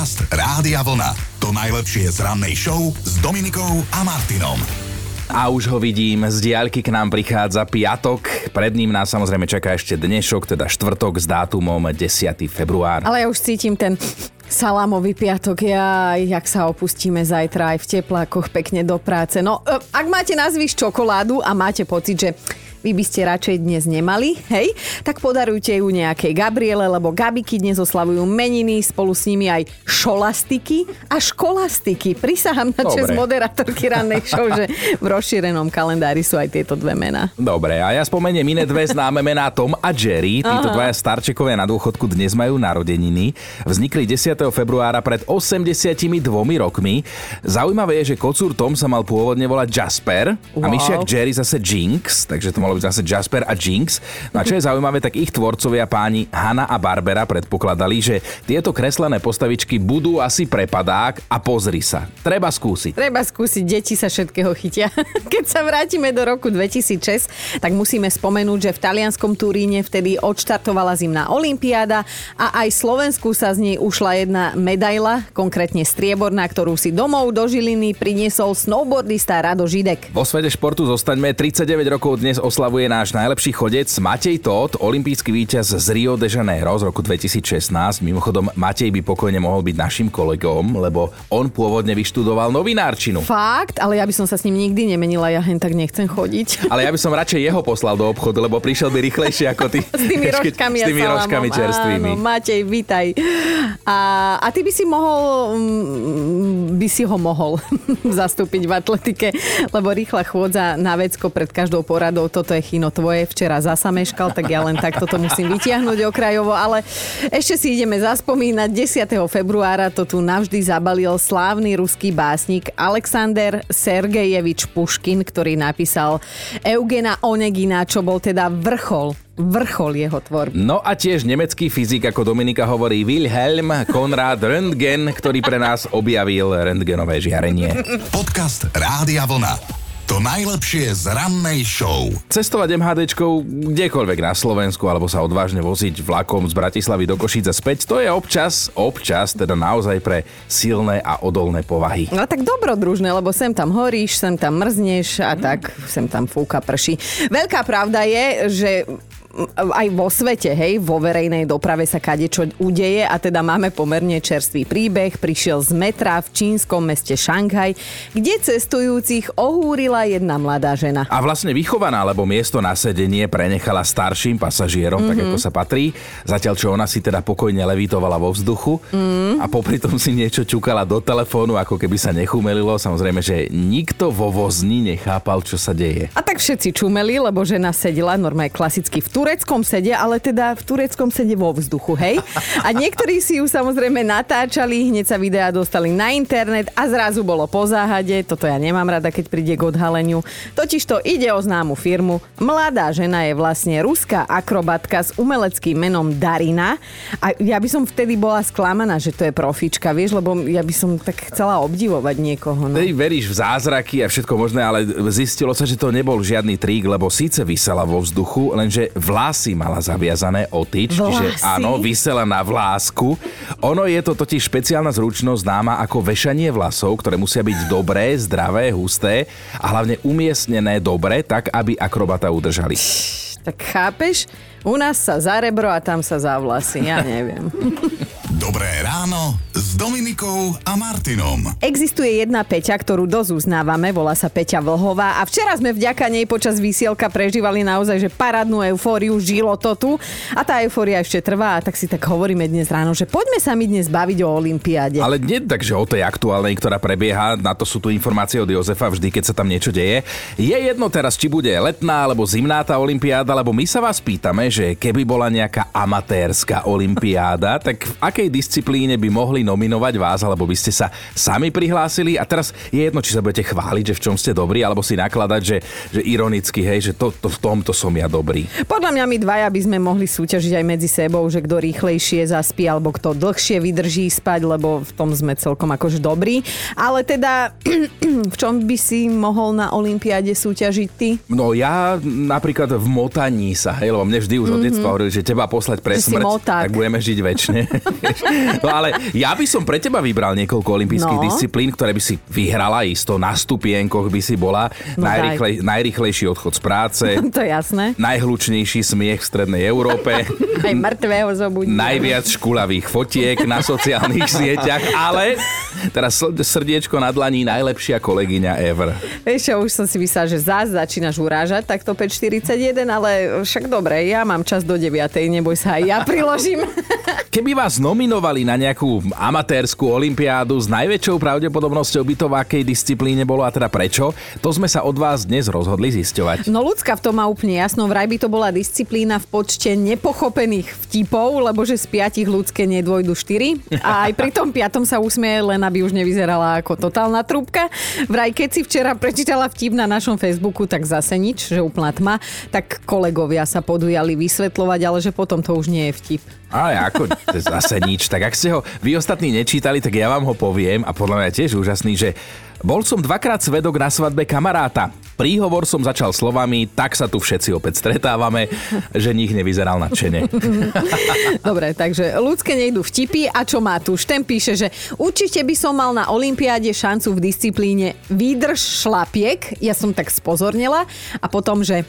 Podcast Rádia Vlna. To najlepšie z rannej show s Dominikou a Martinom. A už ho vidím, z diaľky k nám prichádza piatok. Pred ním nás samozrejme čaká ešte dnešok, teda štvrtok s dátumom 10. február. Ale ja už cítim ten salámový piatok, ja, jak sa opustíme zajtra aj v teplákoch pekne do práce. No, e, ak máte na čokoládu a máte pocit, že vy by ste radšej dnes nemali, hej, tak podarujte ju nejakej Gabriele, lebo Gabiky dnes oslavujú meniny, spolu s nimi aj šolastiky a školastiky. Prisahám na čest moderátorky rannej show, že v rozšírenom kalendári sú aj tieto dve mená. Dobre, a ja spomeniem iné dve známe mená Tom a Jerry. Títo Aha. dvaja starčekovia na dôchodku dnes majú narodeniny. Vznikli 10. februára pred 82 rokmi. Zaujímavé je, že kocúr Tom sa mal pôvodne volať Jasper wow. a myšiak Jerry zase Jinx, takže to malo byť zase Jasper a Jinx. No a čo je zaujímavé, tak ich tvorcovia páni Hanna a Barbera predpokladali, že tieto kreslené postavičky budú asi prepadák a pozri sa. Treba skúsiť. Treba skúsiť, deti sa všetkého chytia. Keď sa vrátime do roku 2006, tak musíme spomenúť, že v talianskom Turíne vtedy odštartovala zimná olimpiáda a aj Slovensku sa z nej ušla jedna medaila, konkrétne strieborná, ktorú si domov do Žiliny priniesol snowboardista Rado Židek. Vo svete športu zostaňme 39 rokov dnes os oslavuje náš najlepší chodec Matej Todt, olimpijský víťaz z Rio de Janeiro z roku 2016. Mimochodom, Matej by pokojne mohol byť našim kolegom, lebo on pôvodne vyštudoval novinárčinu. Fakt? Ale ja by som sa s ním nikdy nemenila, ja hen tak nechcem chodiť. Ale ja by som radšej jeho poslal do obchodu, lebo prišiel by rýchlejšie ako ty. s tými rožkami, s tými rožkami čerstvými. Áno, Matej, vítaj. A, a ty by si mohol, mm, si ho mohol zastúpiť v atletike, lebo rýchla chôdza na vecko pred každou poradou, toto to je chino tvoje, včera zasa meškal, tak ja len takto to musím vytiahnuť okrajovo, ale ešte si ideme zaspomínať. 10. februára to tu navždy zabalil slávny ruský básnik Alexander Sergejevič Puškin, ktorý napísal Eugena Onegina, čo bol teda vrchol vrchol jeho tvorby. No a tiež nemecký fyzik, ako Dominika hovorí, Wilhelm Konrad Röntgen, ktorý pre nás objavil rentgenové žiarenie. Podcast Rádia Vlna. To najlepšie z rannej show. Cestovať MHDčkou kdekoľvek na Slovensku alebo sa odvážne voziť vlakom z Bratislavy do Košice späť, to je občas, občas teda naozaj pre silné a odolné povahy. No tak dobrodružné, lebo sem tam horíš, sem tam mrzneš a tak sem tam fúka prší. Veľká pravda je, že aj vo svete, hej, vo verejnej doprave sa čo udeje a teda máme pomerne čerstvý príbeh. Prišiel z metra v čínskom meste Šanghaj, kde cestujúcich ohúrila jedna mladá žena. A vlastne vychovaná, lebo miesto na sedenie prenechala starším pasažierom, mm-hmm. tak mhm. ako sa patrí. Zatiaľ, čo ona si teda pokojne levitovala vo vzduchu mm. a popri tom si niečo čukala do telefónu, ako keby sa nechumelilo. Samozrejme, že nikto vo vozni nechápal, čo sa deje. A tak všetci čumeli, lebo žena sedela normálne klasicky v tureckom sede, ale teda v tureckom sede vo vzduchu, hej? A niektorí si ju samozrejme natáčali, hneď sa videá dostali na internet a zrazu bolo po záhade. Toto ja nemám rada, keď príde k odhaleniu. Totiž to ide o známu firmu. Mladá žena je vlastne ruská akrobatka s umeleckým menom Darina. A ja by som vtedy bola sklamaná, že to je profička, vieš, lebo ja by som tak chcela obdivovať niekoho. No. Ty veríš v zázraky a všetko možné, ale zistilo sa, že to nebol žiadny trík, lebo síce vysela vo vzduchu, lenže v vlasy mala zaviazané o tyč, čiže áno, vysela na vlásku. Ono je to totiž špeciálna zručnosť známa ako vešanie vlasov, ktoré musia byť dobré, zdravé, husté a hlavne umiestnené dobre, tak aby akrobata udržali. Tak chápeš? U nás sa za rebro a tam sa za vlasy, ja neviem. Dobré ráno s Dominikou a Martinom. Existuje jedna Peťa, ktorú dosť uznávame, volá sa Peťa Vlhová a včera sme vďaka nej počas vysielka prežívali naozaj, že parádnu eufóriu, žilo to tu a tá eufória ešte trvá a tak si tak hovoríme dnes ráno, že poďme sa mi dnes baviť o Olympiáde. Ale nie takže o tej aktuálnej, ktorá prebieha, na to sú tu informácie od Jozefa vždy, keď sa tam niečo deje. Je jedno teraz, či bude letná alebo zimná tá Olympiáda, lebo my sa vás pýtame, že keby bola nejaká amatérska Olympiáda, tak v akej disciplíne by mohli nominovať vás, alebo by ste sa sami prihlásili a teraz je jedno, či sa budete chváliť, že v čom ste dobrí, alebo si nakladať, že, že ironicky, hej, že to, to, v tomto som ja dobrý. Podľa mňa my dvaja by sme mohli súťažiť aj medzi sebou, že kto rýchlejšie zaspí, alebo kto dlhšie vydrží spať, lebo v tom sme celkom akože dobrí. Ale teda, v čom by si mohol na Olympiáde súťažiť ty? No ja napríklad v motaní sa, hej, lebo mne vždy už mm-hmm. od mhm. detstva hovorili, že teba poslať pre smrť, tak budeme žiť väčšine. no ale ja by som pre teba vybral niekoľko olympijských No. disciplín, ktoré by si vyhrala isto. Na stupienkoch by si bola. No Najrýchlej, najrýchlejší odchod z práce. To je jasné. najhlučnejší smiech v strednej Európe. Aj mŕtvého zobudí. najviac škulavých fotiek na sociálnych sieťach, ale teraz srdiečko na dlaní najlepšia kolegyňa ever. Vieš čo, už som si myslela, že zás začínaš urážať takto 5.41, ale však dobre, ja mám čas do 9. Neboj sa, aj ja priložím. Keby vás nominovali na nejakú amatérskú olympiádu, s najväčšou pravdepodobnosťou by to v akej disciplíne bolo a teda prečo, to sme sa od vás dnes rozhodli zisťovať. No ľudská v tom má úplne jasno, vraj by to bola disciplína v počte nepochopených vtipov, lebo že z piatich ľudské nedôjdu štyri. A aj pri tom piatom sa usmieje, len aby už nevyzerala ako totálna trúbka. Vraj keď si včera prečítala vtip na našom Facebooku, tak zase nič, že úplná tma, tak kolegovia sa podujali vysvetľovať, ale že potom to už nie je vtip. Ale ako, je zase nič. Tak ak ste ho vy ostatní nečítali, tak ja vám ho poviem a podľa mňa je tiež úžasný, že bol som dvakrát svedok na svadbe kamaráta. Príhovor som začal slovami, tak sa tu všetci opäť stretávame, že nich nevyzeral nadšene. Dobre, takže ľudské nejdu vtipy a čo má tu? Ten píše, že určite by som mal na olympiáde šancu v disciplíne výdrž šlapiek. Ja som tak spozornila a potom, že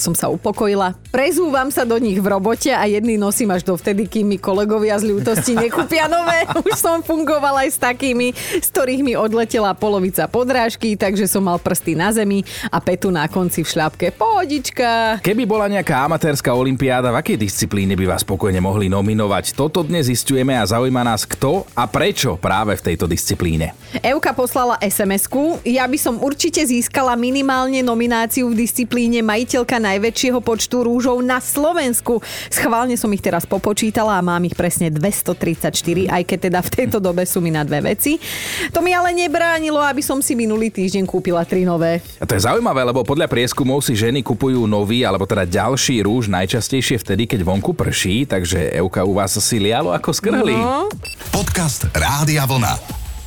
som sa upokojila. Prezúvam sa do nich v robote a jedný nosím až dovtedy, kým mi kolegovia z ľútosti nekúpia nové. Už som fungovala aj s takými, z ktorých mi odletela polovica podrážky, takže som mal prsty na zemi a petu na konci v šľapke. Pohodička. Keby bola nejaká amatérska olympiáda, v akej disciplíne by vás spokojne mohli nominovať? Toto dnes zistujeme a zaujíma nás kto a prečo práve v tejto disciplíne. Euka poslala SMS-ku. Ja by som určite získala minimálne nomináciu v disciplíne majiteľka najväčšieho počtu rúžov na Slovensku. Schválne som ich teraz popočítala a mám ich presne 234, aj keď teda v tejto dobe sú mi na dve veci. To mi ale nebránilo, aby som si minulý týždeň kúpila tri nové. A to je zaujímavé, lebo podľa prieskumov si ženy kupujú nový alebo teda ďalší rúž najčastejšie vtedy, keď vonku prší, takže Euka u vás asi lialo ako skrhli. No. Podcast Rádia Vlna.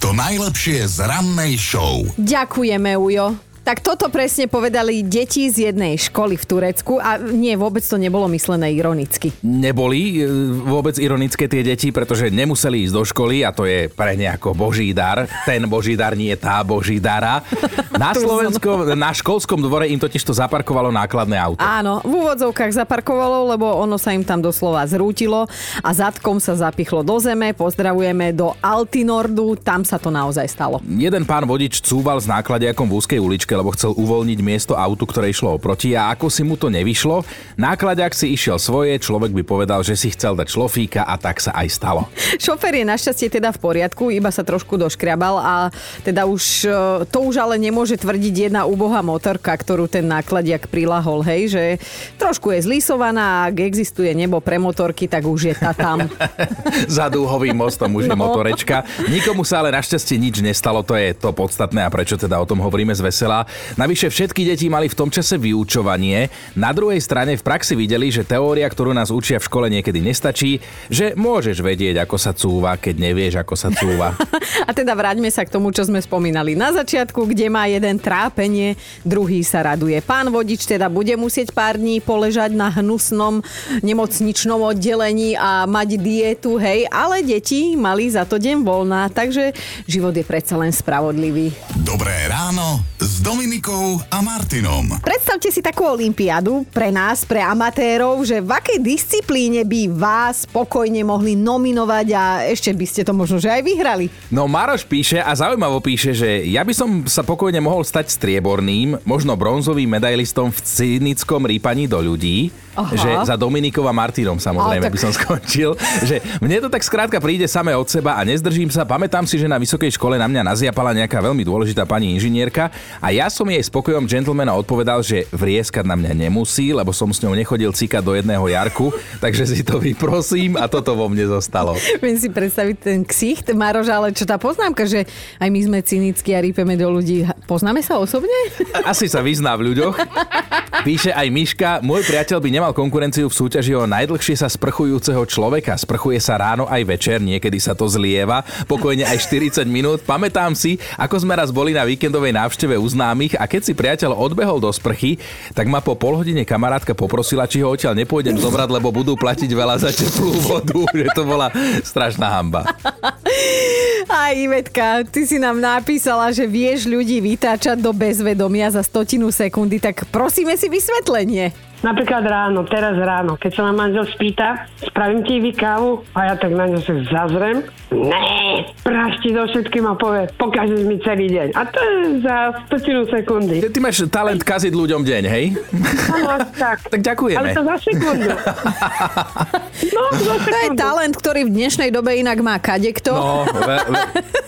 To najlepšie z rannej show. Ďakujeme, Ujo. Tak toto presne povedali deti z jednej školy v Turecku a nie, vôbec to nebolo myslené ironicky. Neboli e, vôbec ironické tie deti, pretože nemuseli ísť do školy a to je pre ne ako boží dar. Ten boží dar nie je tá boží dara. Na. Slovenskom, na školskom dvore im totiž to zaparkovalo nákladné auto. Áno, v úvodzovkách zaparkovalo, lebo ono sa im tam doslova zrútilo a zadkom sa zapichlo do zeme. Pozdravujeme do Altinordu, tam sa to naozaj stalo. Jeden pán vodič cúval s nákladiakom v úzkej uličke, lebo chcel uvoľniť miesto autu, ktoré išlo oproti a ako si mu to nevyšlo, nákladiak si išiel svoje, človek by povedal, že si chcel dať šlofíka a tak sa aj stalo. Šofer je našťastie teda v poriadku, iba sa trošku doškriabal a teda už e, to už ale nemôže tvrdiť jedna úbohá motorka, ktorú ten nákladiak prilahol, hej, že trošku je zlisovaná a ak existuje nebo pre motorky, tak už je tá tam. Za dúhovým mostom už je No. motorečka. Nikomu sa ale našťastie nič nestalo, to je to podstatné a prečo teda o tom hovoríme z vesela. Navyše všetky deti mali v tom čase vyučovanie. Na druhej strane v praxi videli, že teória, ktorú nás učia v škole niekedy nestačí, že môžeš vedieť, ako sa cúva, keď nevieš, ako sa cúva. A teda vráťme sa k tomu, čo sme spomínali na začiatku, kde má jeden trápenie, druhý sa raduje. Pán vodič teda bude musieť pár dní poležať na hnusnom nemocničnom oddelení a mať dietu, hej, ale deti mali za to deň voľná, takže život je predsa len spravodlivý. Dobré ráno s Dominikou a Martinom. Predstavte si takú olympiádu pre nás, pre amatérov, že v akej disciplíne by vás spokojne mohli nominovať a ešte by ste to možno že aj vyhrali. No Maroš píše a zaujímavo píše, že ja by som sa pokojne mohol stať strieborným, možno bronzovým medailistom v cynickom rýpaní do ľudí. Aha. Že za Dominikom a Martinom samozrejme tak- by som skončil. Že mne to tak skrátka príde samé od seba a nezdržím sa. Pamätám si, že na vysokej škole na mňa naziapala nejaká veľmi dôležitá pani inžinierka a ja som jej spokojom gentlemana odpovedal, že vrieskať na mňa nemusí, lebo som s ňou nechodil cikať do jedného jarku, takže si to vyprosím a toto vo mne zostalo. Viem si predstaviť ten ksicht, Maroš, ale čo tá poznámka, že aj my sme cynickí a rípeme do ľudí. Poznáme sa osobne? Asi sa vyzná v ľuďoch. Píše aj Miška, môj priateľ by nemal konkurenciu v súťaži o najdlhšie sa sprchujúceho človeka. Sprchuje sa ráno aj večer, niekedy sa to zlieva, pokojne aj 40 minút. Pamätám si, ako sme raz boli na víkendovej návšteve u známych a keď si priateľ odbehol do sprchy, tak ma po pol hodine kamarátka poprosila, či ho odtiaľ nepôjdem zobrať, lebo budú platiť veľa za teplú vodu, že to bola strašná hamba. Aj Ivetka, ty si nám napísala, že vieš ľudí vytáčať do bezvedomia za stotinu sekundy, tak prosíme si vysvetlenie. Napríklad ráno, teraz ráno, keď sa ma manžel spýta, spravím ti vy kávu a ja tak na ňo sa zazrem. Ne, prašti do všetkým a povie, pokažeš mi celý deň. A to je za stotinu sekundy. Ty máš talent kaziť ľuďom deň, hej? Áno, tak. Tak ďakujeme. Ale to za sekundu. No, za To je sekundu. talent, ktorý v dnešnej dobe inak má kadekto. No, ve, ve,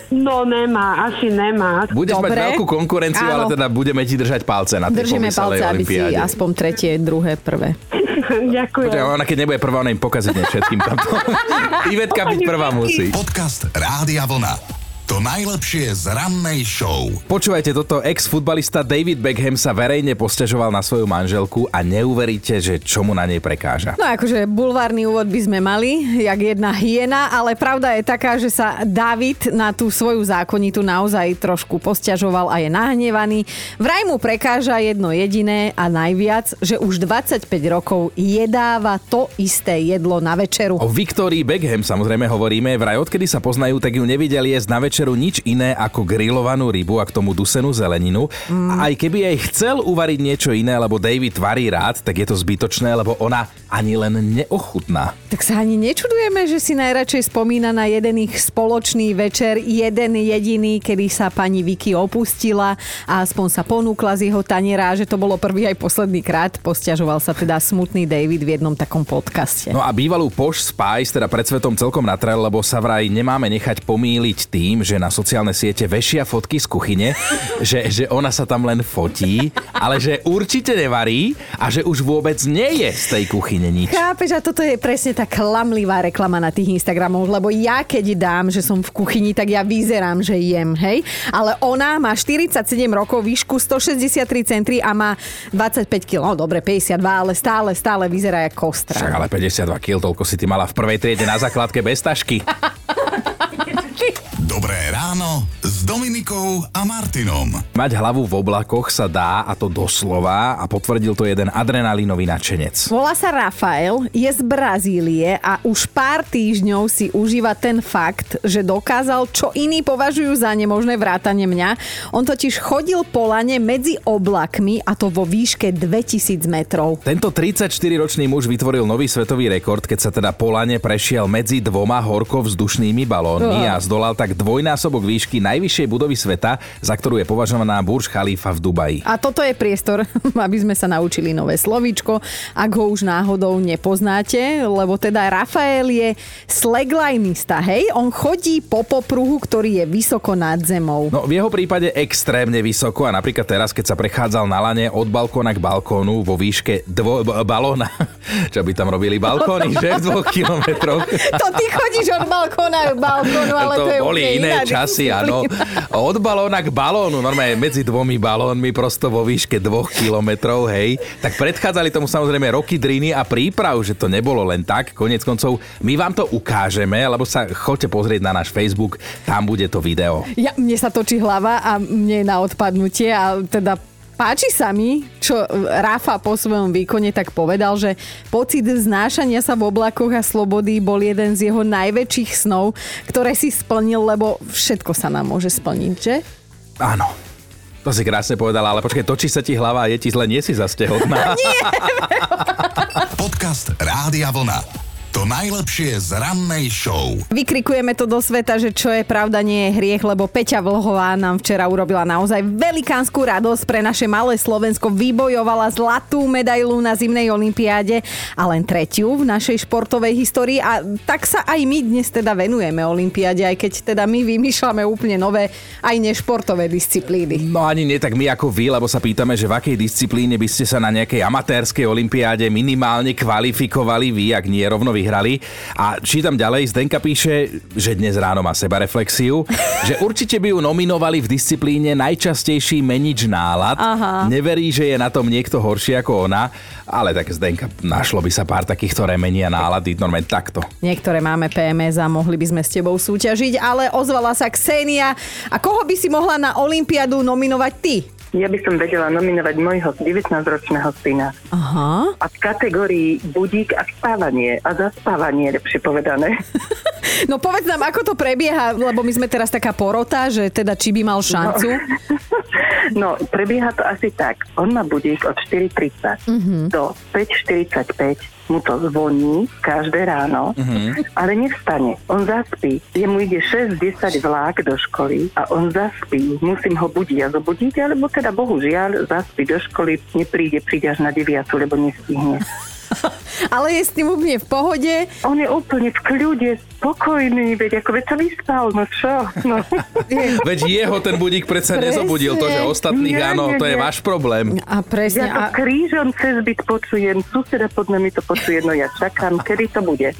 No nemá, asi nemá. budeš mať Dobre. veľkú konkurenciu, Áno. ale teda budeme ti držať palce na tej Držíme palce, aby si aspoň tretie, druhé, prvé. Ďakujem. Počkaj, ona keď nebude prvá, ona im pokazí všetkým tamto. Ivetka byť prvá musí. Podcast Rádia Vlna. To najlepšie z rannej show. Počúvajte, toto ex-futbalista David Beckham sa verejne posťažoval na svoju manželku a neuveríte, že čo mu na nej prekáža. No akože bulvárny úvod by sme mali, jak jedna hyena, ale pravda je taká, že sa David na tú svoju zákonitu naozaj trošku posťažoval a je nahnevaný. Vraj mu prekáža jedno jediné a najviac, že už 25 rokov jedáva to isté jedlo na večeru. O Victorii Beckham samozrejme hovoríme, vraj odkedy sa poznajú, tak ju nevidel jesť na večeru nič iné ako grillovanú rybu a k tomu dusenú zeleninu. Mm. Aj keby jej chcel uvariť niečo iné, lebo David varí rád, tak je to zbytočné, lebo ona ani len neochutná. Tak sa ani nečudujeme, že si najradšej spomína na jeden ich spoločný večer, jeden jediný, kedy sa pani Vicky opustila a aspoň sa ponúkla z jeho taniera, že to bolo prvý aj posledný krát. Posťažoval sa teda smutný David v jednom takom podcaste. No a bývalú Posh Spice teda pred svetom celkom natrel, lebo sa vraj nemáme nechať pomýliť tým, že na sociálne siete vešia fotky z kuchyne, že, že ona sa tam len fotí, ale že určite nevarí a že už vôbec nie je z tej kuchyne nič. Chápeš, a toto je presne tá klamlivá reklama na tých Instagramoch, lebo ja keď dám, že som v kuchyni, tak ja vyzerám, že jem, hej? Ale ona má 47 rokov, výšku 163 centri a má 25 kg, no dobre, 52, ale stále, stále vyzerá ako kostra. Však ale 52 kg, toľko si ty mala v prvej triede na základke bez tašky. Dobré ráno Dominikou a Martinom. Mať hlavu v oblakoch sa dá, a to doslova, a potvrdil to jeden adrenalinový nadšenec. Volá sa Rafael, je z Brazílie a už pár týždňov si užíva ten fakt, že dokázal, čo iní považujú za nemožné vrátane mňa. On totiž chodil po lane medzi oblakmi a to vo výške 2000 metrov. Tento 34-ročný muž vytvoril nový svetový rekord, keď sa teda po lane prešiel medzi dvoma horkovzdušnými balónmi a zdolal tak dvojnásobok výšky najvyššej budovy sveta, za ktorú je považovaná Burj Khalifa v Dubaji. A toto je priestor, aby sme sa naučili nové slovíčko, ak ho už náhodou nepoznáte, lebo teda Rafael je slaglinista, hej? On chodí po popruhu, ktorý je vysoko nad zemou. No v jeho prípade extrémne vysoko a napríklad teraz, keď sa prechádzal na lane od balkóna k balkónu vo výške dvo, b- balóna, čo by tam robili balkóny, že v dvoch kilometroch. To ty chodíš od balkóna k balkónu, ale to, to je boli iné časy, áno. Od balóna k balónu, normálne medzi dvomi balónmi, prosto vo výške dvoch kilometrov, hej. Tak predchádzali tomu samozrejme roky driny a príprav, že to nebolo len tak. Konec koncov, my vám to ukážeme, lebo sa choďte pozrieť na náš Facebook, tam bude to video. Ja, mne sa točí hlava a mne je na odpadnutie a teda Páči sa mi, čo Rafa po svojom výkone tak povedal, že pocit znášania sa v oblakoch a slobody bol jeden z jeho najväčších snov, ktoré si splnil, lebo všetko sa nám môže splniť, že? Áno. To si krásne povedala, ale počkaj, točí sa ti hlava a je ti zle, nie si zastehotná. Podcast Rádia Vlna. To najlepšie z rannej show. Vykrikujeme to do sveta, že čo je pravda, nie je hriech, lebo Peťa Vlhová nám včera urobila naozaj velikánsku radosť pre naše malé Slovensko. Vybojovala zlatú medailu na zimnej olympiáde a len tretiu v našej športovej histórii. A tak sa aj my dnes teda venujeme olympiáde, aj keď teda my vymýšľame úplne nové aj nešportové disciplíny. No ani nie tak my ako vy, lebo sa pýtame, že v akej disciplíne by ste sa na nejakej amatérskej olympiáde minimálne kvalifikovali vy, ak nie rovno vyhrali. A čítam ďalej, Zdenka píše, že dnes ráno má seba reflexiu, že určite by ju nominovali v disciplíne najčastejší menič nálad. Aha. Neverí, že je na tom niekto horší ako ona, ale tak Zdenka, našlo by sa pár takých, ktoré menia nálady normálne takto. Niektoré máme PMS a mohli by sme s tebou súťažiť, ale ozvala sa Ksenia. A koho by si mohla na olympiádu nominovať ty? Ja by som vedela nominovať môjho 19-ročného syna. Aha. A v kategórii budík a spávanie a zaspávanie, lepšie povedané. No povedz nám, ako to prebieha, lebo my sme teraz taká porota, že teda či by mal šancu. No, prebieha to asi tak. On má budík od 4.30 do 5.45 mu to zvoní každé ráno, ale nevstane. On zaspí. Jemu ide 6-10 vlák do školy a on zaspí. Musím ho budiť a zobudiť, alebo teda bohužiaľ zaspí do školy, nepríde, príde až na 9, lebo nestihne. Ale je s tým úplne v pohode. On je úplne v kľude, spokojný, veď ako veď sa vyspal, no čo? No. Veď jeho ten budík predsa Presne. nezobudil. To, že ostatných Nie, áno, nie, to je nie. váš problém. A presne. Ja to A, krížom cez byt počujem, suseda pod nami to počuje, no ja čakám, kedy to bude.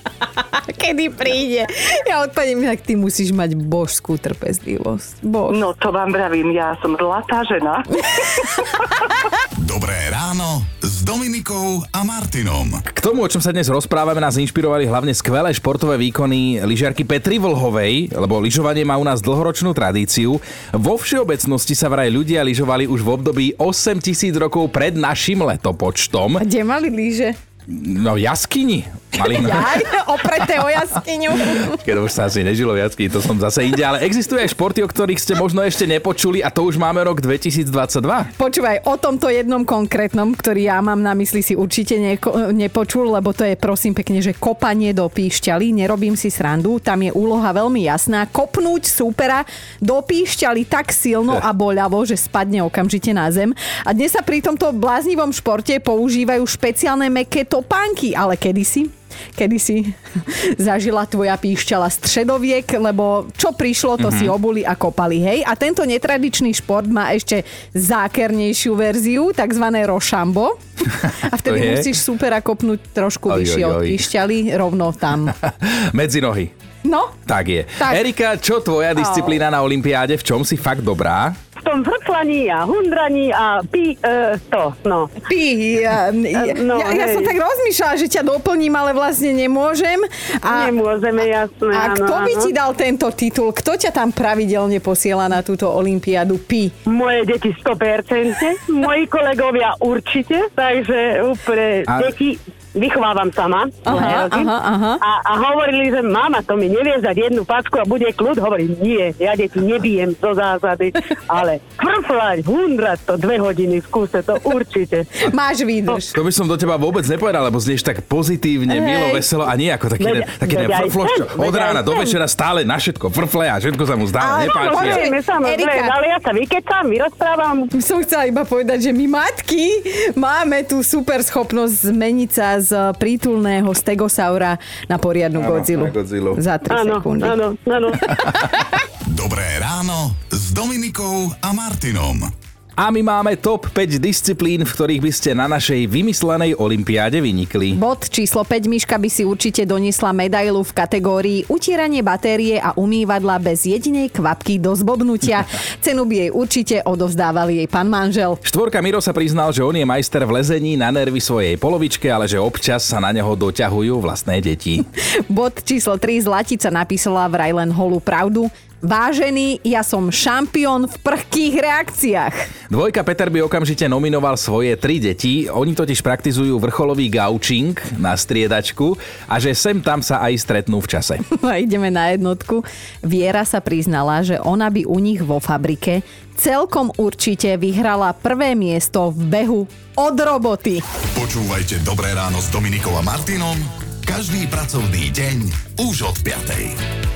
kedy príde? Ja odpadnem, tak ty musíš mať božskú trpezlivosť. Bož. No to vám vravím, ja som zlatá žena. Dobré ráno Dominikou a Martinom. K tomu, o čom sa dnes rozprávame, nás inšpirovali hlavne skvelé športové výkony lyžiarky Petry Vlhovej, lebo lyžovanie má u nás dlhoročnú tradíciu. Vo všeobecnosti sa vraj ľudia lyžovali už v období 8000 rokov pred našim letopočtom. A kde mali líže? No jaskyni. Mali Aj opreté o jaskyňu. Keď už sa asi nežilo v jaskyni, to som zase inde. Ale existujú aj športy, o ktorých ste možno ešte nepočuli a to už máme rok 2022. Počúvaj, o tomto jednom konkrétnom, ktorý ja mám na mysli, si určite neko, nepočul, lebo to je prosím pekne, že kopanie do píšťaly, nerobím si srandu, tam je úloha veľmi jasná, kopnúť súpera do píšťaly tak silno a boľavo, že spadne okamžite na zem. A dnes sa pri tomto bláznivom športe používajú špeciálne meké topánky, ale kedysi kedy si zažila tvoja píšťala stredoviek, lebo čo prišlo, to si obuli a kopali, hej. A tento netradičný šport má ešte zákernejšiu verziu, takzvané rošambo. A vtedy musíš supera kopnúť trošku Oj, vyššie oj, od píšťaly, rovno tam. Medzi nohy. No, Tak je. Tak. Erika, čo tvoja disciplína na Olympiáde? V čom si fakt dobrá? v tom vrtlaní a hundraní a pí, e, to, no. Pí, ja, ja, No, ja, ja hej. som tak rozmýšľala, že ťa doplním, ale vlastne nemôžem. A, Nemôžeme, jasné, a áno, kto by áno. ti dal tento titul? Kto ťa tam pravidelne posiela na túto olympiádu? Pi. Moje deti 100%, moji kolegovia určite, takže úplne A- deti vychovávam sama. Aha, aha, aha. A, a hovorili, že mama, to mi nevieš dať jednu packu a bude kľud. Hovorím, nie, ja deti nebijem zo zásady, ale frflať, hundrať to dve hodiny v kúse, to určite. Máš výdrž. To by som do teba vôbec nepovedal, lebo znieš tak pozitívne, Hej. milo, veselo a nie ako taký Veď- ten, taký veď aj frfloš, čo sem, od rána do večera stále na všetko frfle a všetko sa mu zdá, Ale nepáči. Samozrejme, samozrejme, Erika. ale ja sa vykecam, vyrozprávam. Som chcela iba povedať, že my matky máme tú super schopnosť zmeniť sa z prítulného stegosaura na poriadnu Áno, Godzillu. na Godzillu. Za 3 Áno, sekundy. áno, áno. Dobré ráno s Dominikou a Martinom. A my máme top 5 disciplín, v ktorých by ste na našej vymyslenej olympiáde vynikli. Bod číslo 5 Miška by si určite doniesla medailu v kategórii utieranie batérie a umývadla bez jedinej kvapky do zbobnutia. Cenu by jej určite odovzdával jej pán manžel. Štvorka Miro sa priznal, že on je majster v lezení na nervy svojej polovičke, ale že občas sa na neho doťahujú vlastné deti. Bod číslo 3 Zlatica napísala vraj len holú pravdu. Vážený, ja som šampión v prchkých reakciách. Dvojka Peter by okamžite nominoval svoje tri deti. Oni totiž praktizujú vrcholový gaučing na striedačku a že sem tam sa aj stretnú v čase. A ideme na jednotku. Viera sa priznala, že ona by u nich vo fabrike celkom určite vyhrala prvé miesto v behu od roboty. Počúvajte Dobré ráno s Dominikou a Martinom každý pracovný deň už od 5.